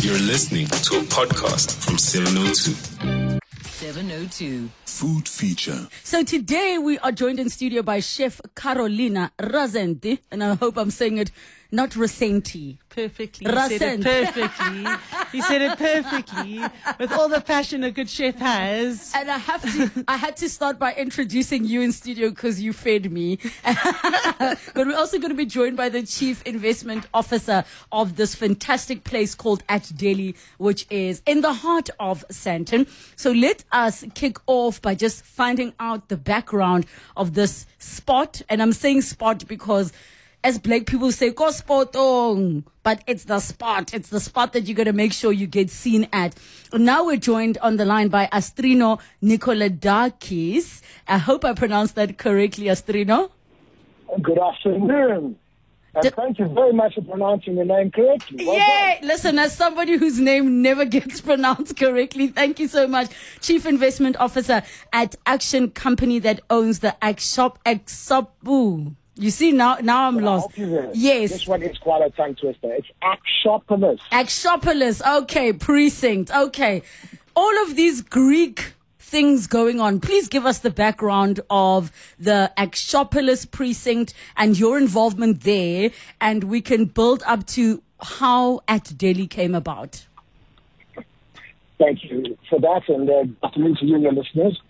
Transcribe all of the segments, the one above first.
You're listening to a podcast from 702. 702. Food feature. So today we are joined in studio by Chef Carolina Razenti, and I hope I'm saying it not Rasenti. perfectly. He said it perfectly. he said it perfectly with all the passion a good chef has. And I have to, I had to start by introducing you in studio because you fed me. but we're also going to be joined by the chief investment officer of this fantastic place called At Deli, which is in the heart of Sandton. So let us kick off by just finding out the background of this spot. And I'm saying spot because as black people say, go spotong, but it's the spot. It's the spot that you're going to make sure you get seen at. Now we're joined on the line by Astrino Nicoladakis. I hope I pronounced that correctly, Astrino. Good afternoon. And D- thank you very much for pronouncing the name correctly. Well Yay! Listen, as somebody whose name never gets pronounced correctly, thank you so much. Chief Investment Officer at Action Company that owns the Axshop Axopu. You see, now now I'm. Lost. help you there. Yes. This one is quite a tongue twister. It's Axopolis. Axopolis. Okay. Precinct. Okay. All of these Greek things going on. Please give us the background of the Axopolis precinct and your involvement there, and we can build up to how At Delhi came about. Thank you for that, and uh, good afternoon to you and your listeners.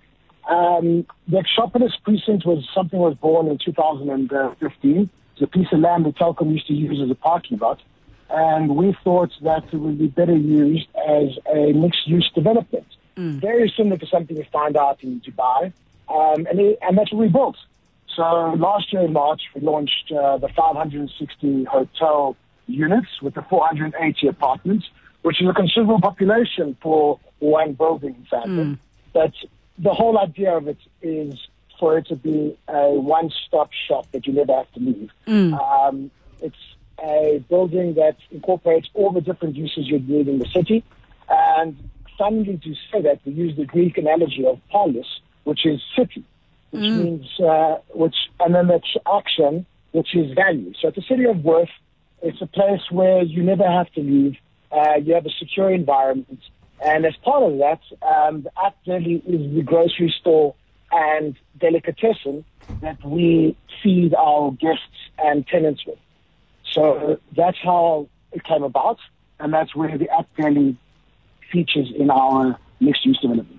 Um, the Axopolis precinct was something was born in 2015. It's a piece of land that Telkom used to use as a parking lot, and we thought that it would be better used as a mixed-use development, very similar to something you find out in Dubai, um, and, it, and that's what we built. So last year in March, we launched uh, the 560 hotel units with the 480 apartments, which is a considerable population for one building in Sandton. But the whole idea of it is for it to be a one-stop shop that you never have to leave. Um, it's a building that incorporates all the different uses you'd need in the city. And funnily to say that, we use the Greek analogy of polis, which is city, which means, uh, which, and then that's action, which is value. So it's a city of worth. It's a place where you never have to leave. Uh, you have a secure environment. And as part of that, um, the App Deli is the grocery store and delicatessen that we feed our guests and tenants with. So that's how it came about, and that's where the App Deli features in our mixed-use development.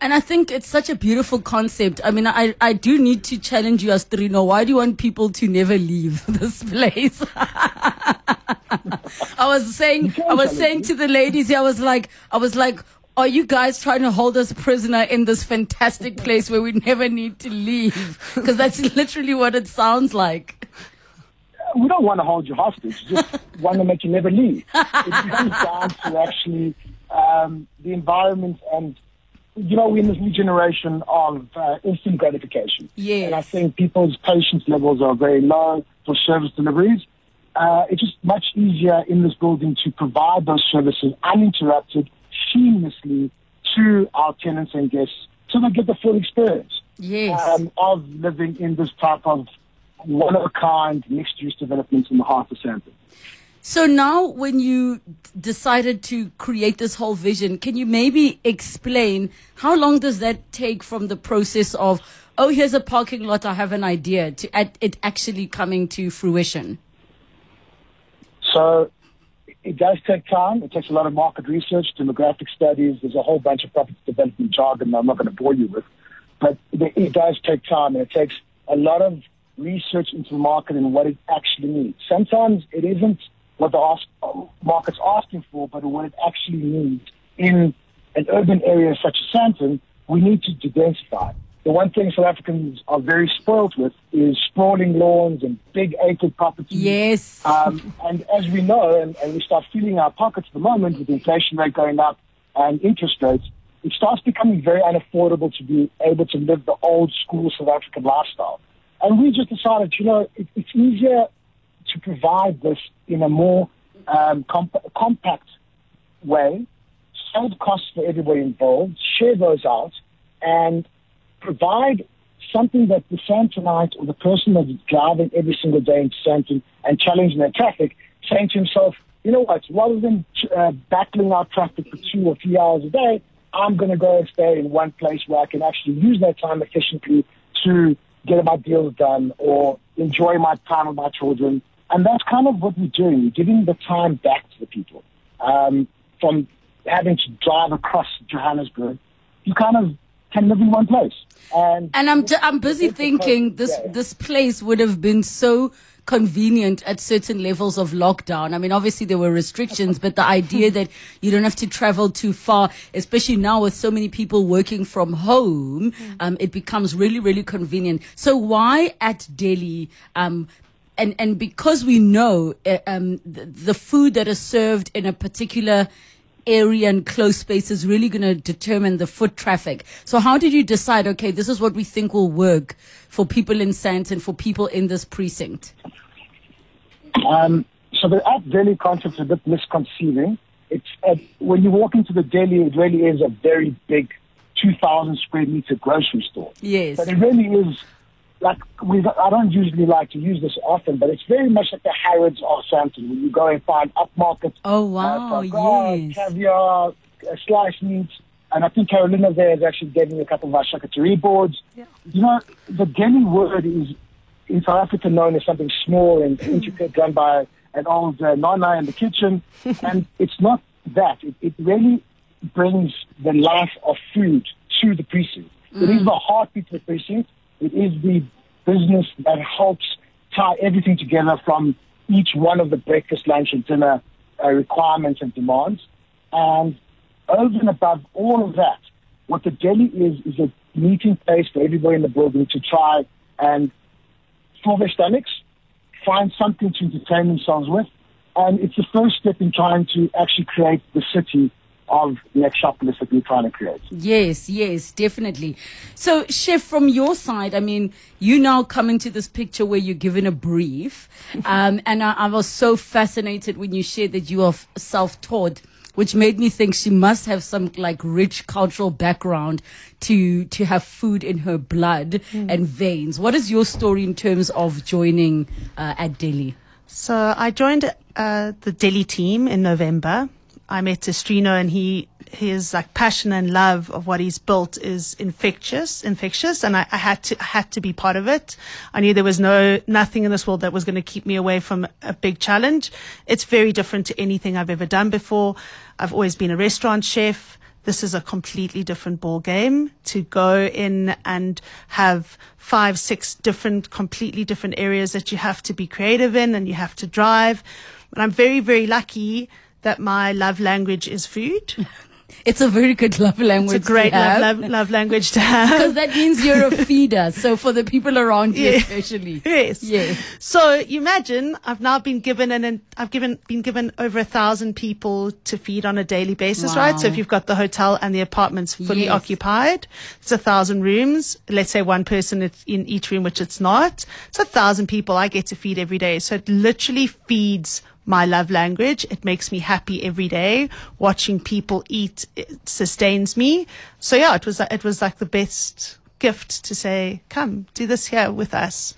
And I think it's such a beautiful concept. I mean, I, I do need to challenge you, Astrino. Why do you want people to never leave this place? I was saying, I was saying to the ladies, I was like, I was like, are you guys trying to hold us prisoner in this fantastic place where we never need to leave? Because that's literally what it sounds like. we don't want to hold you hostage, just want to make you never leave. It comes down to actually um, the environment and, you know, we're in this new generation of uh, instant gratification. Yes. And I think people's patience levels are very low for service deliveries. Uh, it's just much easier in this building to provide those services uninterrupted, seamlessly to our tenants and guests so they get the full experience Yes. um, of living in this type of one of a kind mixed use development in the heart of Sandton. So now, when you decided to create this whole vision, can you maybe explain how long does that take from the process of, oh, here's a parking lot, I have an idea, to it actually coming to fruition? So it does take time. It takes a lot of market research, demographic studies. There's a whole bunch of property development jargon that I'm not going to bore you with. But it, it does take time and it takes a lot of research into the market and what it actually needs. Sometimes it isn't what the ask, market's asking for, but what it actually needs in an urban area such as Sandton, we need to densify. The one thing South Africans are very spoiled with is sprawling lawns and big acre properties. Yes. Um, and as we know, and, and we start feeling our pockets at the moment with the inflation rate going up and interest rates, it starts becoming very unaffordable to be able to live the old school South African lifestyle. And we just decided, you know, it, it's easier to provide this in a more um, comp- compact way, save costs for everybody involved, share those out, and provide something that the Sandtonite or the person that's driving every single day into Sandton and challenging their traffic, saying to himself, you know what, rather than uh, battling our traffic for two or three hours a day, I'm going to go and stay in one place where I can actually use that time efficiently to get my deals done or enjoy my time with my children. And that's kind of what we're doing, giving the time back to the people. Um, from having to drive across Johannesburg, you kind of can live in one place. And, And I'm, ju- I'm busy thinking this, yeah. this place would have been so convenient at certain levels of lockdown. I mean, obviously there were restrictions, but the idea that you don't have to travel too far, especially now with so many people working from home, um, it becomes really, really convenient. So why at Deli? Um, and, and because we know uh, um, the, the food that is served in a particular area and close space is really going to determine the foot traffic. So how did you decide, okay, this is what we think will work for people in Sant and for people in this precinct? Um, so the app Deli concept is a bit misconceiving. It's uh, when you walk into the Deli, it really is a very big, 2,000 square meter grocery store. Yes. But it really is like we. I don't usually like to use this often, but it's very much like the Harrods or Sandton, when you go and find upmarket. Oh, wow, uh, gras, yes. caviar, uh, sliced meats, and I think Carolina there is actually getting a couple of our charcuterie boards. Yeah. You know, the Deli word is in South Africa known as something small and intricate, done by an old uh, nana in the kitchen, and it's not that. It, it really brings the life of food to the precinct. It is the heartbeat of the precinct. It is the business that helps tie everything together from each one of the breakfast, lunch, and dinner uh, requirements and demands. And over and above all of that, what the deli is is a meeting place for everybody in the building to try and fill their stomachs, find something to entertain themselves with, and it's the first step in trying to actually create the city of Axopolis that we're trying to create. Yes, yes, definitely. So, Chef, from your side, I mean, you now come into this picture where you're given a brief. Um, and I, I was so fascinated when you shared that you are self taught. Which made me think she must have some like rich cultural background to to have food in her blood and veins. What is your story in terms of joining uh, at Deli? So I joined uh, the Deli team in November. I met Estrino and he his like passion and love of what he's built is infectious, infectious, and I, I had to I had to be part of it. I knew there was no nothing in this world that was going to keep me away from a big challenge. It's very different to anything I've ever done before. I've always been a restaurant chef. This is a completely different ball game to go in and have five, six different, completely different areas that you have to be creative in and you have to drive. But I'm very, very lucky that my love language is food. It's a very good love language. It's a great love, love, love language to have. Because that means you're a feeder. So for the people around you, Yeah. especially. Yes. Yes. So you imagine I've now been given an, an I've given been given over a thousand people to feed on a daily basis, right? So if you've got the hotel and the apartments fully Yes. occupied, it's a thousand rooms. Let's say one person is in each room, which it's not. It's a thousand people I get to feed every day. So it literally feeds my love language. It makes me happy every day. Watching people eat it sustains me. So yeah, it was it was like the best gift to say, come do this here with us.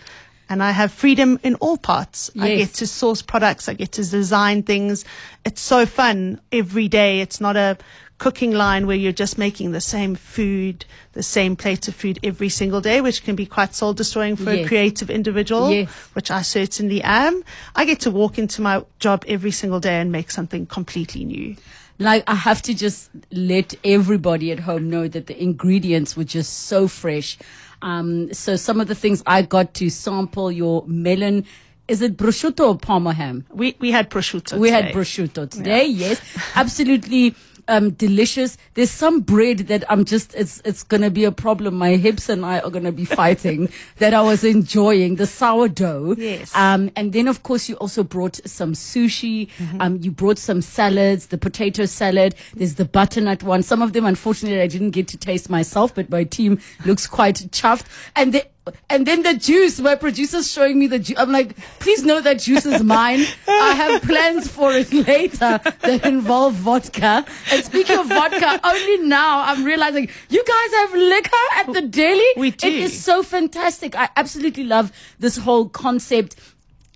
And I have freedom in all parts. I get to source products. I get to design things. It's so fun every day. It's not a cooking line where you're just making the same food, the same plate of food every single day, which can be quite soul destroying for Yes. a creative individual, Yes. which I certainly am. I get to walk into my job every single day and make something completely new. Like, I have to just let everybody at home know that the ingredients were just so fresh. Um, so some of the things I got to sample your melon. Is it prosciutto or parma ham? We, we had prosciutto. We had prosciutto today. Yes, absolutely um, delicious. There's some bread that I'm just it's it's gonna be a problem. My hips and I are gonna be fighting. that I was enjoying the sourdough. Yes. Um, and then of course you also brought some sushi. Um, you brought some salads, the potato salad. There's the butternut one. Some of them, unfortunately, I didn't get to taste myself, but my team looks quite chuffed. And the and then the juice, my producer's showing me the juice. I'm like, please know that juice is mine. I have plans for it later that involve vodka. And speaking of vodka, only now I'm realizing you guys have liquor at the deli. We do. It is so fantastic. I absolutely love this whole concept.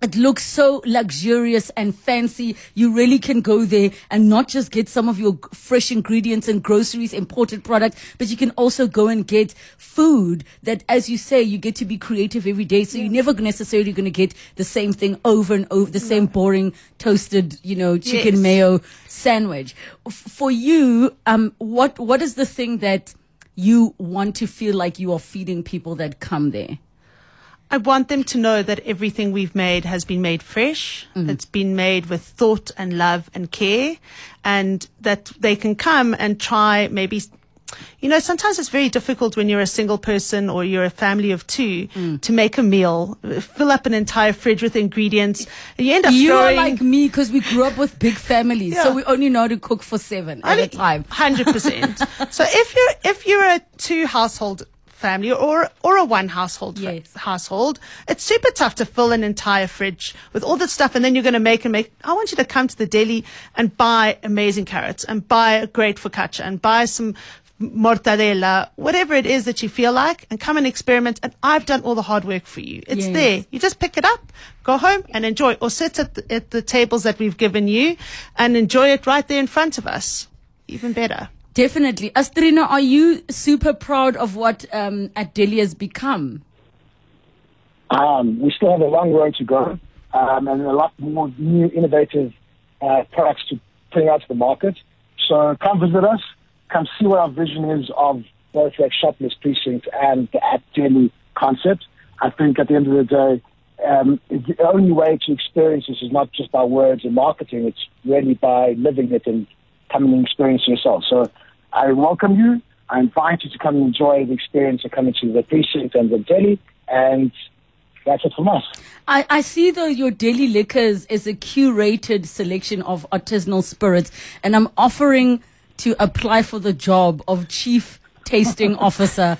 It looks so luxurious and fancy. You really can go there and not just get some of your fresh ingredients and groceries, imported products, but you can also go and get food that, as you say, you get to be creative every day. So you're never necessarily going to get the same thing over and over, the same boring toasted, you know, chicken Yes. mayo sandwich. For you, um, what, what is the thing that you want to feel like you are feeding people that come there? I want them to know that everything we've made has been made fresh. Mm-hmm. It's been made with thought and love and care, and that they can come and try maybe. You know, sometimes it's very difficult when you're a single person or you're a family of two mm. to make a meal, fill up an entire fridge with ingredients, and you end up You are throwing. like me because we grew up with big families, so we only know how to cook for seven at a time. Hundred percent. So if you're if you're a two household family or or a one household Yes. household, it's super tough to fill an entire fridge with all this stuff, and then you're going to make and make. I want you to come to the deli and buy amazing carrots and buy a great focaccia and buy some mortadella, whatever it is that you feel like, and come and experiment. And I've done all the hard work for you. It's Yes. there. You just pick it up, go home and enjoy, or sit at the, at the tables that we've given you and enjoy it right there in front of us. Even better. Definitely. Astrina, are you super proud of what um, has become? Um, we still have a long road to go um, and a lot more new innovative uh, products to bring out to the market. So come visit us. Come see what our vision is of both that shopless precinct and the at Deli concept. I think at the end of the day, um, the only way to experience this is not just by words and marketing. It's really by living it and coming and experiencing yourself. So I welcome you. I invite you to come and enjoy the experience of coming to the precinct and the Deli. And that's it from us. I, I see though your daily liquors is a curated selection of artisanal spirits, and I'm offering to apply for the job of chief tasting officer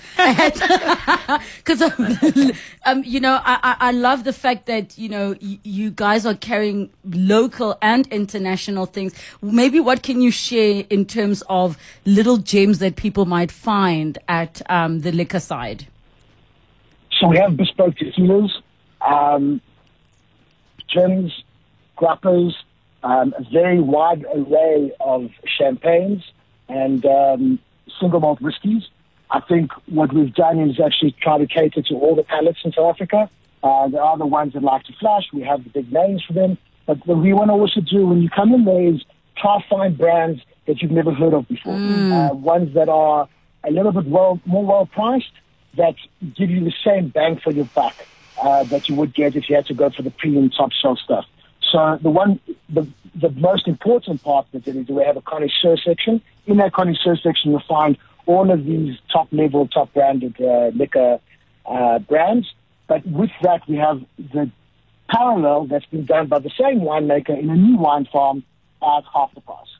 because um, you know I, I I love the fact that you know y- you guys are carrying local and international things. Maybe what can you share in terms of little gems that people might find at um, the liquor side? So we have bespoke tequilas, um, gins, grappas, um, a very wide array of champagnes and um, single malt whiskies. I think what we've done is actually try to cater to all the palates in South Africa. Uh, there are the ones that like to flash. We have the big names for them. But what we want to also do when you come in there is try to find brands that you've never heard of before. Uh, ones that are a little bit well, more well priced that give you the same bang for your buck uh, that you would get if you had to go for the premium top shelf stuff. So the one, the the most important part of it is we have a connoisseur section. In that connoisseur section, you'll find all of these top level, top branded uh, liquor uh, brands. But with that, we have the parallel that's been done by the same winemaker in a new wine farm at half the price.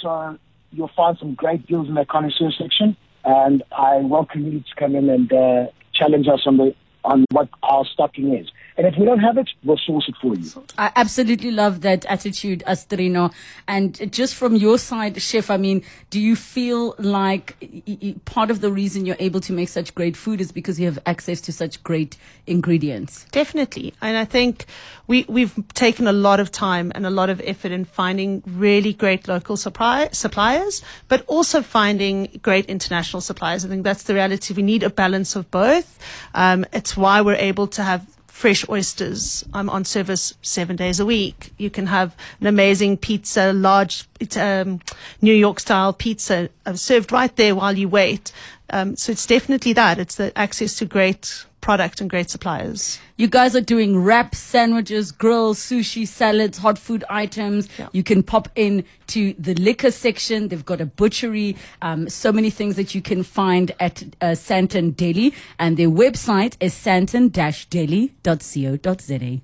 So you'll find some great deals in that connoisseur section, and I welcome you to come in and uh, challenge us on the on what our stocking is. And if we don't have it, we'll source it for you. I absolutely love that attitude, Astrino. And just from your side, Chef, I mean, do you feel like y- y- part of the reason you're able to make such great food is because you have access to such great ingredients? Definitely. And I think we, we've taken a lot of time and a lot of effort in finding really great local supply, suppliers, but also finding great international suppliers. I think that's the reality. We need a balance of both. Um, it's why we're able to have fresh oysters. I'm on service seven days a week. You can have an amazing pizza, large um, New York style pizza uh, served right there while you wait. Um, so it's definitely that. It's the access to great product and great suppliers. You guys are doing wraps, sandwiches, grills, sushi, salads, hot food items. Yeah. You can pop in to the liquor section. They've got a butchery, um, so many things that you can find at uh, Sandton Deli. And their website is santon-deli.co.za.